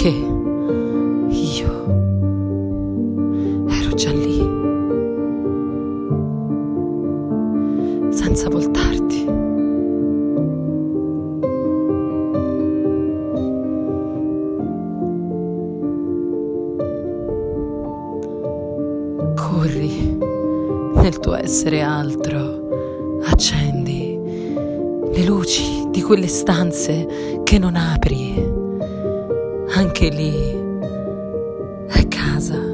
perché io ero già lì, senza voltarti. Corri nel tuo essere altro, accendi le luci di quelle stanze che non apri anche lì è casa.